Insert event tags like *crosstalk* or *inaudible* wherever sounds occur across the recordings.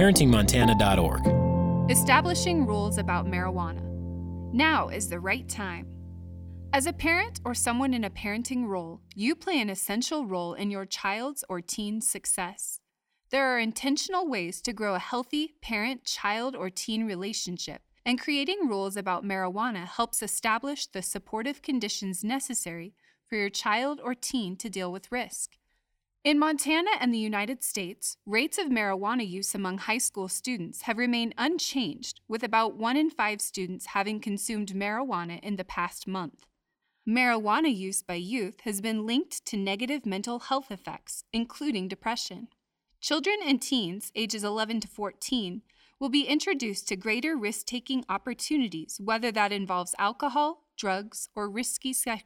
ParentingMontana.org. Establishing rules about marijuana. Now is the right time. As a parent or someone in a parenting role, you play an essential role in your child's or teen's success. There are intentional ways to grow a healthy parent child or teen relationship, and creating rules about marijuana helps establish the supportive conditions necessary for your child or teen to deal with risk. In Montana and the United States, rates of marijuana use among high school students have remained unchanged, with about one in five students having consumed marijuana in the past month. Marijuana use by youth has been linked to negative mental health effects, including depression. Children and teens ages 11 to 14 will be introduced to greater risk taking opportunities, whether that involves alcohol, drugs, or risky sex.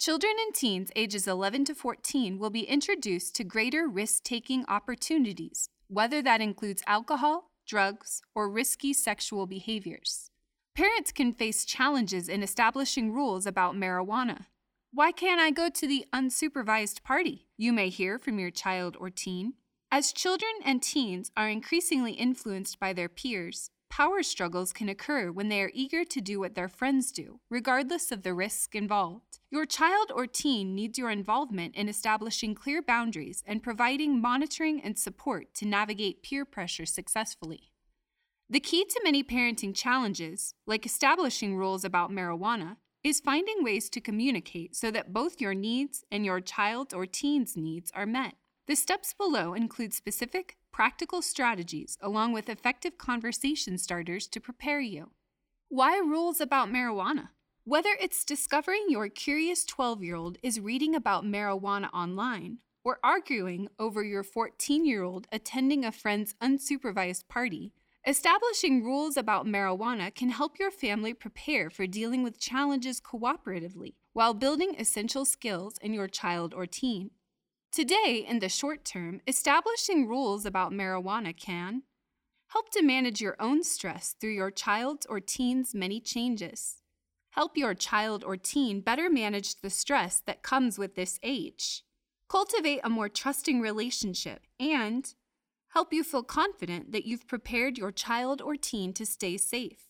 Children and teens ages 11 to 14 will be introduced to greater risk taking opportunities, whether that includes alcohol, drugs, or risky sexual behaviors. Parents can face challenges in establishing rules about marijuana. Why can't I go to the unsupervised party? You may hear from your child or teen. As children and teens are increasingly influenced by their peers, power struggles can occur when they are eager to do what their friends do, regardless of the risk involved. Your child or teen needs your involvement in establishing clear boundaries and providing monitoring and support to navigate peer pressure successfully. The key to many parenting challenges, like establishing rules about marijuana, is finding ways to communicate so that both your needs and your child or teen's needs are met. The steps below include specific, practical strategies along with effective conversation starters to prepare you. Why rules about marijuana? Whether it's discovering your curious 12 year old is reading about marijuana online, or arguing over your 14 year old attending a friend's unsupervised party, establishing rules about marijuana can help your family prepare for dealing with challenges cooperatively while building essential skills in your child or teen. Today, in the short term, establishing rules about marijuana can help to manage your own stress through your child's or teen's many changes Help your child or teen better manage the stress that comes with this age. Cultivate a more trusting relationship and help you feel confident that you've prepared your child or teen to stay safe.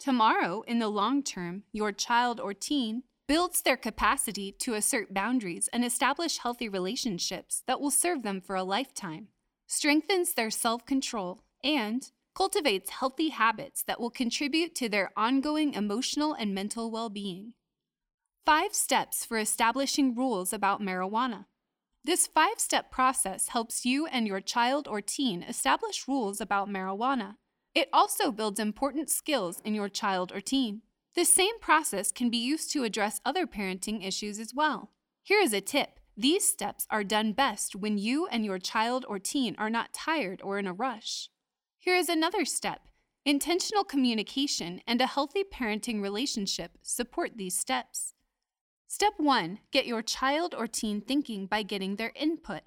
Tomorrow, in the long term, your child or teen builds their capacity to assert boundaries and establish healthy relationships that will serve them for a lifetime, strengthens their self control, and cultivates healthy habits that will contribute to their ongoing emotional and mental well being. Five steps for establishing rules about marijuana. This five step process helps you and your child or teen establish rules about marijuana. It also builds important skills in your child or teen. The same process can be used to address other parenting issues as well. Here is a tip these steps are done best when you and your child or teen are not tired or in a rush. Here is another step intentional communication and a healthy parenting relationship support these steps. Step 1 Get your child or teen thinking by getting their input.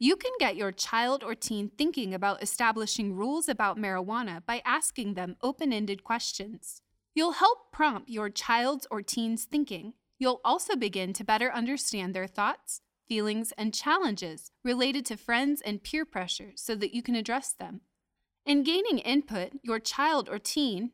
You can get your child or teen thinking about establishing rules about marijuana by asking them open ended questions. You'll help prompt your child's or teen's thinking. You'll also begin to better understand their thoughts, feelings, and challenges related to friends and peer pressure so that you can address them. In gaining input, your child or teen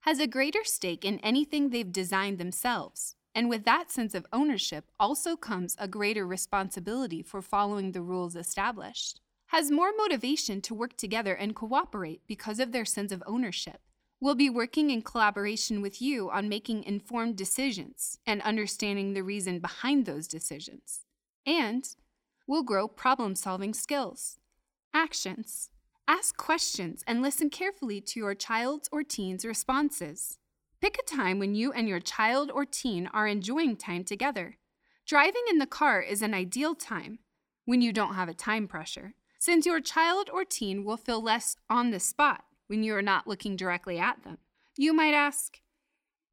has a greater stake in anything they've designed themselves. And with that sense of ownership also comes a greater responsibility for following the rules established. Has more motivation to work together and cooperate because of their sense of ownership. Will be working in collaboration with you on making informed decisions and understanding the reason behind those decisions. And we'll grow problem solving skills. Actions. Ask questions and listen carefully to your child's or teen's responses. Pick a time when you and your child or teen are enjoying time together. Driving in the car is an ideal time when you don't have a time pressure, since your child or teen will feel less on the spot when you are not looking directly at them. You might ask,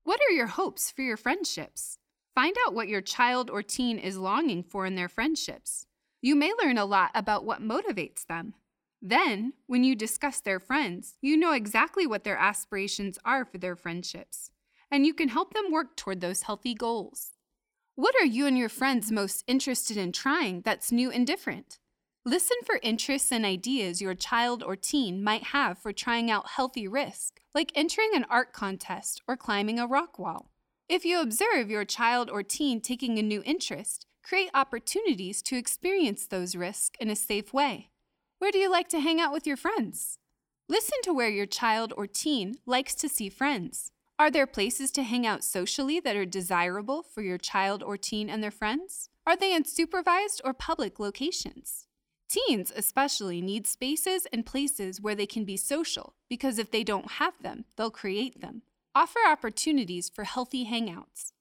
What are your hopes for your friendships? Find out what your child or teen is longing for in their friendships. You may learn a lot about what motivates them. Then, when you discuss their friends, you know exactly what their aspirations are for their friendships, and you can help them work toward those healthy goals. What are you and your friends most interested in trying that's new and different? Listen for interests and ideas your child or teen might have for trying out healthy risk, like entering an art contest or climbing a rock wall. If you observe your child or teen taking a new interest, create opportunities to experience those risks in a safe way. Where do you like to hang out with your friends? Listen to where your child or teen likes to see friends. Are there places to hang out socially that are desirable for your child or teen and their friends? Are they in supervised or public locations? Teens, especially, need spaces and places where they can be social because if they don't have them, they'll create them. Offer opportunities for healthy hangouts.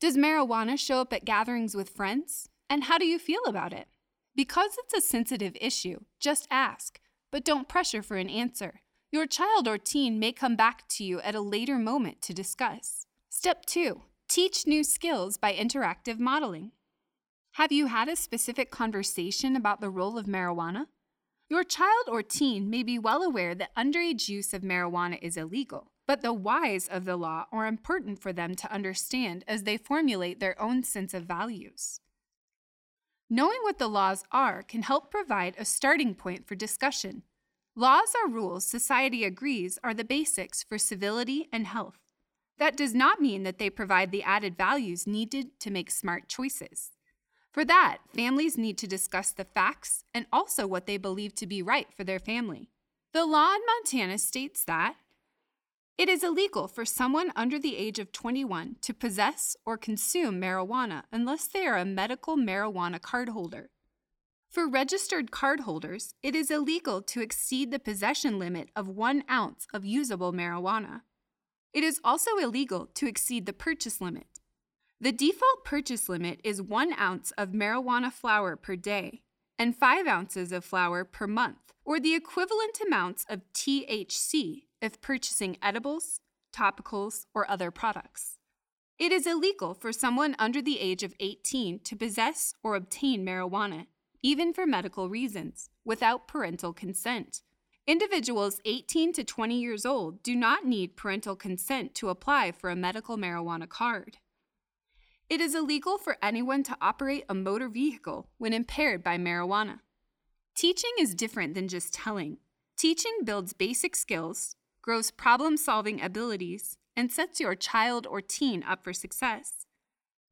Does marijuana show up at gatherings with friends? And how do you feel about it? Because it's a sensitive issue, just ask, but don't pressure for an answer. Your child or teen may come back to you at a later moment to discuss. Step 2 Teach new skills by interactive modeling. Have you had a specific conversation about the role of marijuana? Your child or teen may be well aware that underage use of marijuana is illegal, but the whys of the law are important for them to understand as they formulate their own sense of values. Knowing what the laws are can help provide a starting point for discussion. Laws are rules society agrees are the basics for civility and health. That does not mean that they provide the added values needed to make smart choices. For that, families need to discuss the facts and also what they believe to be right for their family. The law in Montana states that it is illegal for someone under the age of 21 to possess or consume marijuana unless they are a medical marijuana cardholder. For registered cardholders, it is illegal to exceed the possession limit of one ounce of usable marijuana. It is also illegal to exceed the purchase limit. The default purchase limit is one ounce of marijuana flower per day and five ounces of flower per month, or the equivalent amounts of THC if purchasing edibles, topicals, or other products. It is illegal for someone under the age of 18 to possess or obtain marijuana, even for medical reasons, without parental consent. Individuals 18 to 20 years old do not need parental consent to apply for a medical marijuana card. It is illegal for anyone to operate a motor vehicle when impaired by marijuana. Teaching is different than just telling. Teaching builds basic skills, grows problem solving abilities, and sets your child or teen up for success.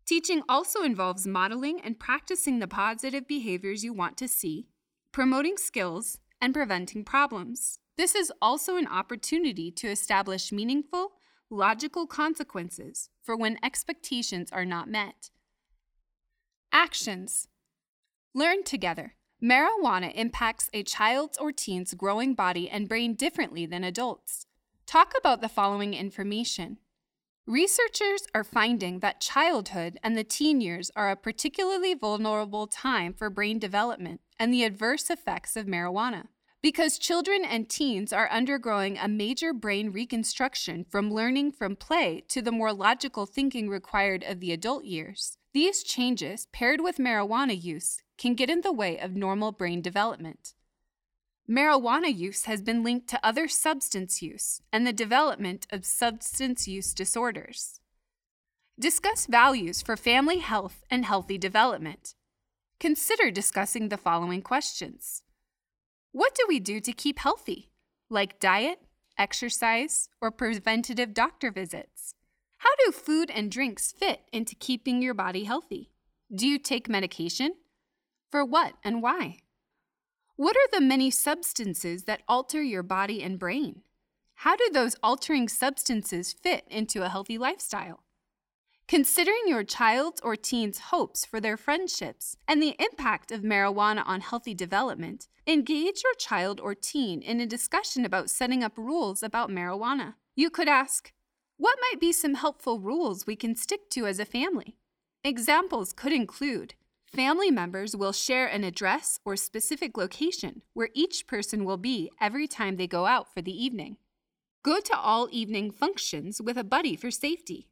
Teaching also involves modeling and practicing the positive behaviors you want to see, promoting skills, and preventing problems. This is also an opportunity to establish meaningful, logical consequences for when expectations are not met. Actions Learn together. Marijuana impacts a child's or teen's growing body and brain differently than adults. Talk about the following information. Researchers are finding that childhood and the teen years are a particularly vulnerable time for brain development and the adverse effects of marijuana. Because children and teens are undergoing a major brain reconstruction from learning from play to the more logical thinking required of the adult years, these changes, paired with marijuana use, can get in the way of normal brain development. Marijuana use has been linked to other substance use and the development of substance use disorders. Discuss values for family health and healthy development. Consider discussing the following questions What do we do to keep healthy, like diet, exercise, or preventative doctor visits? How do food and drinks fit into keeping your body healthy? Do you take medication? For what and why? What are the many substances that alter your body and brain? How do those altering substances fit into a healthy lifestyle? Considering your child's or teen's hopes for their friendships and the impact of marijuana on healthy development, engage your child or teen in a discussion about setting up rules about marijuana. You could ask, What might be some helpful rules we can stick to as a family? Examples could include Family members will share an address or specific location where each person will be every time they go out for the evening. Go to all evening functions with a buddy for safety.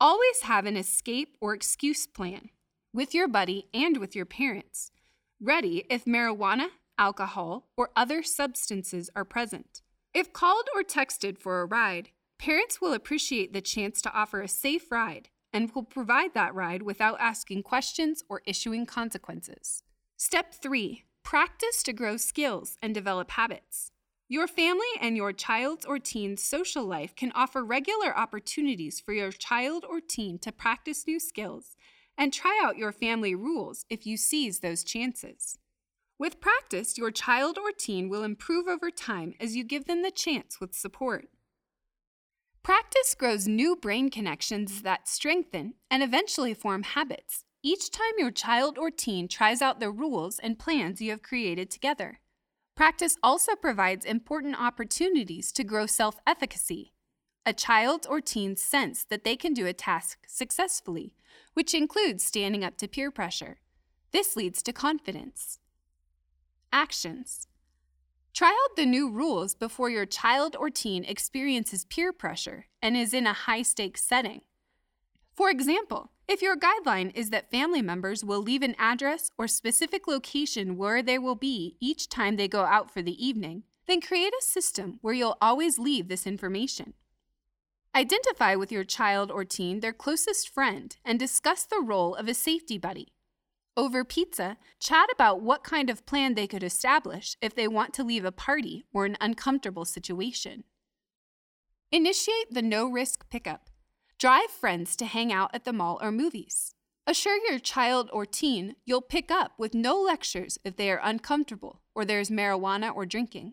Always have an escape or excuse plan with your buddy and with your parents, ready if marijuana, alcohol, or other substances are present. If called or texted for a ride, parents will appreciate the chance to offer a safe ride and will provide that ride without asking questions or issuing consequences. Step 3 Practice to grow skills and develop habits. Your family and your child's or teen's social life can offer regular opportunities for your child or teen to practice new skills and try out your family rules if you seize those chances. With practice, your child or teen will improve over time as you give them the chance with support. Practice grows new brain connections that strengthen and eventually form habits each time your child or teen tries out the rules and plans you have created together. Practice also provides important opportunities to grow self efficacy. A child or teen's sense that they can do a task successfully, which includes standing up to peer pressure. This leads to confidence. Actions Try out the new rules before your child or teen experiences peer pressure and is in a high stakes setting. For example, if your guideline is that family members will leave an address or specific location where they will be each time they go out for the evening, then create a system where you'll always leave this information. Identify with your child or teen their closest friend and discuss the role of a safety buddy. Over pizza, chat about what kind of plan they could establish if they want to leave a party or an uncomfortable situation. Initiate the no risk pickup. Drive friends to hang out at the mall or movies. Assure your child or teen you'll pick up with no lectures if they are uncomfortable or there's marijuana or drinking.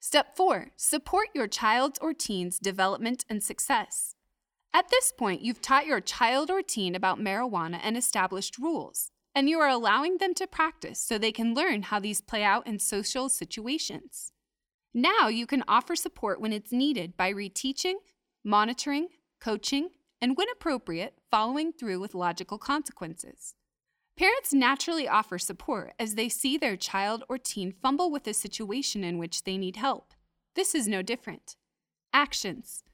Step 4 Support your child's or teen's development and success. At this point, you've taught your child or teen about marijuana and established rules, and you are allowing them to practice so they can learn how these play out in social situations. Now you can offer support when it's needed by reteaching, monitoring, coaching, and when appropriate, following through with logical consequences. Parents naturally offer support as they see their child or teen fumble with a situation in which they need help. This is no different. Actions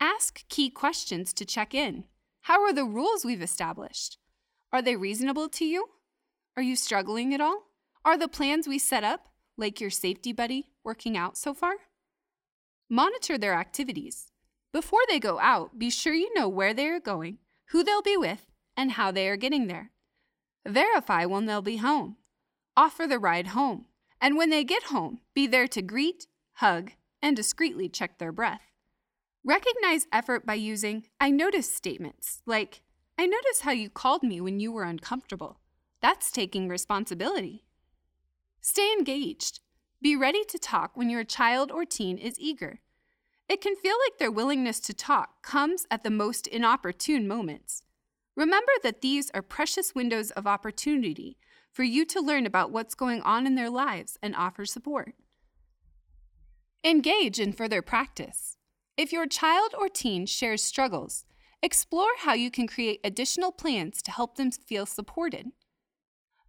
Ask key questions to check in. How are the rules we've established? Are they reasonable to you? Are you struggling at all? Are the plans we set up, like your safety buddy, working out so far? Monitor their activities. Before they go out, be sure you know where they are going, who they'll be with, and how they are getting there. Verify when they'll be home. Offer the ride home. And when they get home, be there to greet, hug, and discreetly check their breath. Recognize effort by using I notice statements like, I notice how you called me when you were uncomfortable. That's taking responsibility. Stay engaged. Be ready to talk when your child or teen is eager. It can feel like their willingness to talk comes at the most inopportune moments. Remember that these are precious windows of opportunity for you to learn about what's going on in their lives and offer support. Engage in further practice. If your child or teen shares struggles, explore how you can create additional plans to help them feel supported.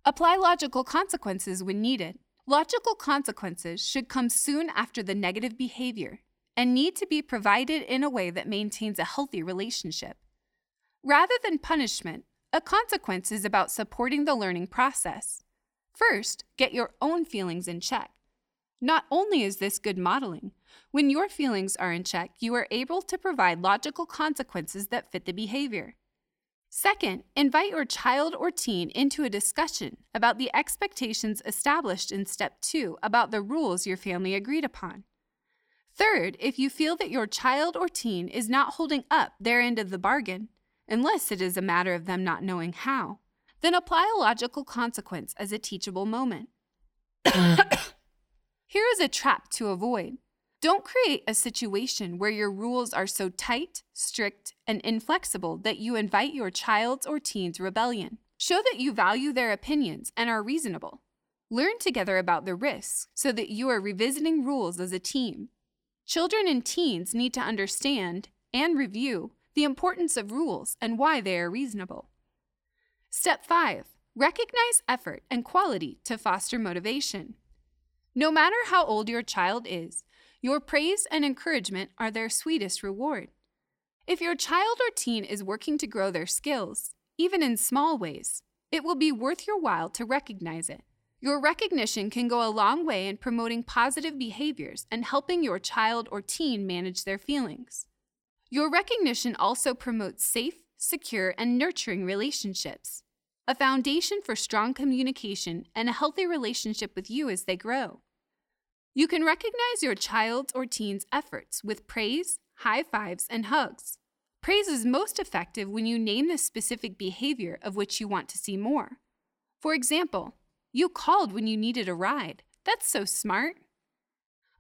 Apply logical consequences when needed. Logical consequences should come soon after the negative behavior and need to be provided in a way that maintains a healthy relationship. Rather than punishment, a consequence is about supporting the learning process. First, get your own feelings in check. Not only is this good modeling, when your feelings are in check, you are able to provide logical consequences that fit the behavior. Second, invite your child or teen into a discussion about the expectations established in step two about the rules your family agreed upon. Third, if you feel that your child or teen is not holding up their end of the bargain, unless it is a matter of them not knowing how, then apply a logical consequence as a teachable moment. *coughs* Here is a trap to avoid. Don't create a situation where your rules are so tight, strict, and inflexible that you invite your child's or teen's rebellion. Show that you value their opinions and are reasonable. Learn together about the risks so that you are revisiting rules as a team Children and teens need to understand and review the importance of rules and why they are reasonable. Step 5 Recognize effort and quality to foster motivation. No matter how old your child is, your praise and encouragement are their sweetest reward. If your child or teen is working to grow their skills, even in small ways, it will be worth your while to recognize it. Your recognition can go a long way in promoting positive behaviors and helping your child or teen manage their feelings. Your recognition also promotes safe, secure, and nurturing relationships. a foundation for strong communication and a healthy relationship with you as they grow. You can recognize your child's or teen's efforts with praise, high fives, and hugs. Praise is most effective when you name the specific behavior of which you want to see more. For example, you called when you needed a ride. That's so smart.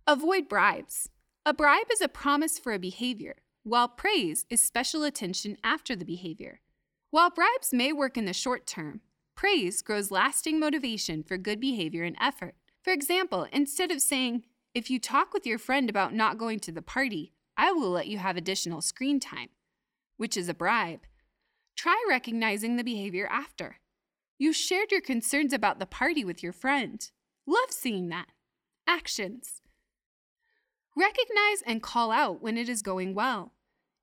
Avoid bribes. A bribe is a promise for a behavior, while praise is special attention after the behavior. While bribes may work in the short term, praise grows lasting motivation for good behavior and effort. For example, instead of saying, if you talk with your friend about not going to the party, I will let you have additional screen time, which is a bribe. Try recognizing the behavior after. You shared your concerns about the party with your friend. Love seeing that. Actions. Recognize and call out when it is going well.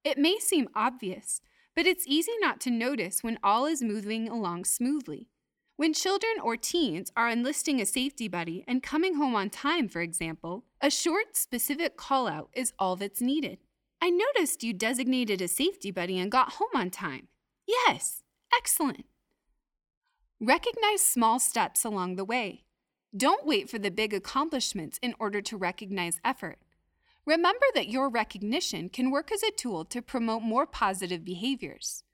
It may seem obvious, but it's easy not to notice when all is moving along smoothly. When children or teens are enlisting a safety buddy and coming home on time, for example, a short, specific call out is all that's needed. I noticed you designated a safety buddy and got home on time. Yes, excellent. Recognize small steps along the way. Don't wait for the big accomplishments in order to recognize effort. Remember that your recognition can work as a tool to promote more positive behaviors.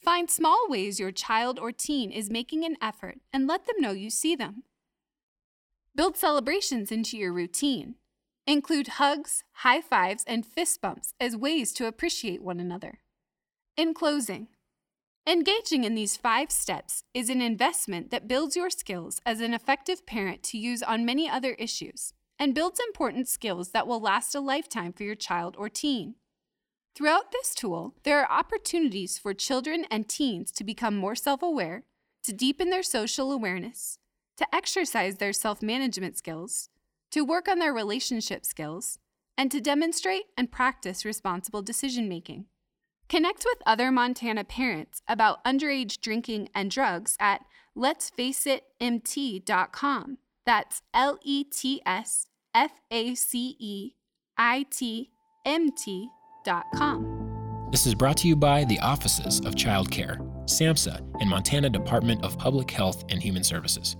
Find small ways your child or teen is making an effort and let them know you see them. Build celebrations into your routine. Include hugs, high fives, and fist bumps as ways to appreciate one another. In closing, engaging in these five steps is an investment that builds your skills as an effective parent to use on many other issues and builds important skills that will last a lifetime for your child or teen. Throughout this tool, there are opportunities for children and teens to become more self aware, to deepen their social awareness, to exercise their self management skills, to work on their relationship skills, and to demonstrate and practice responsible decision making. Connect with other Montana parents about underage drinking and drugs at letsfaceitmt.com. That's L E T S F A C E I T M T.com. This is brought to you by the Offices of Child Care, SAMHSA, and Montana Department of Public Health and Human Services.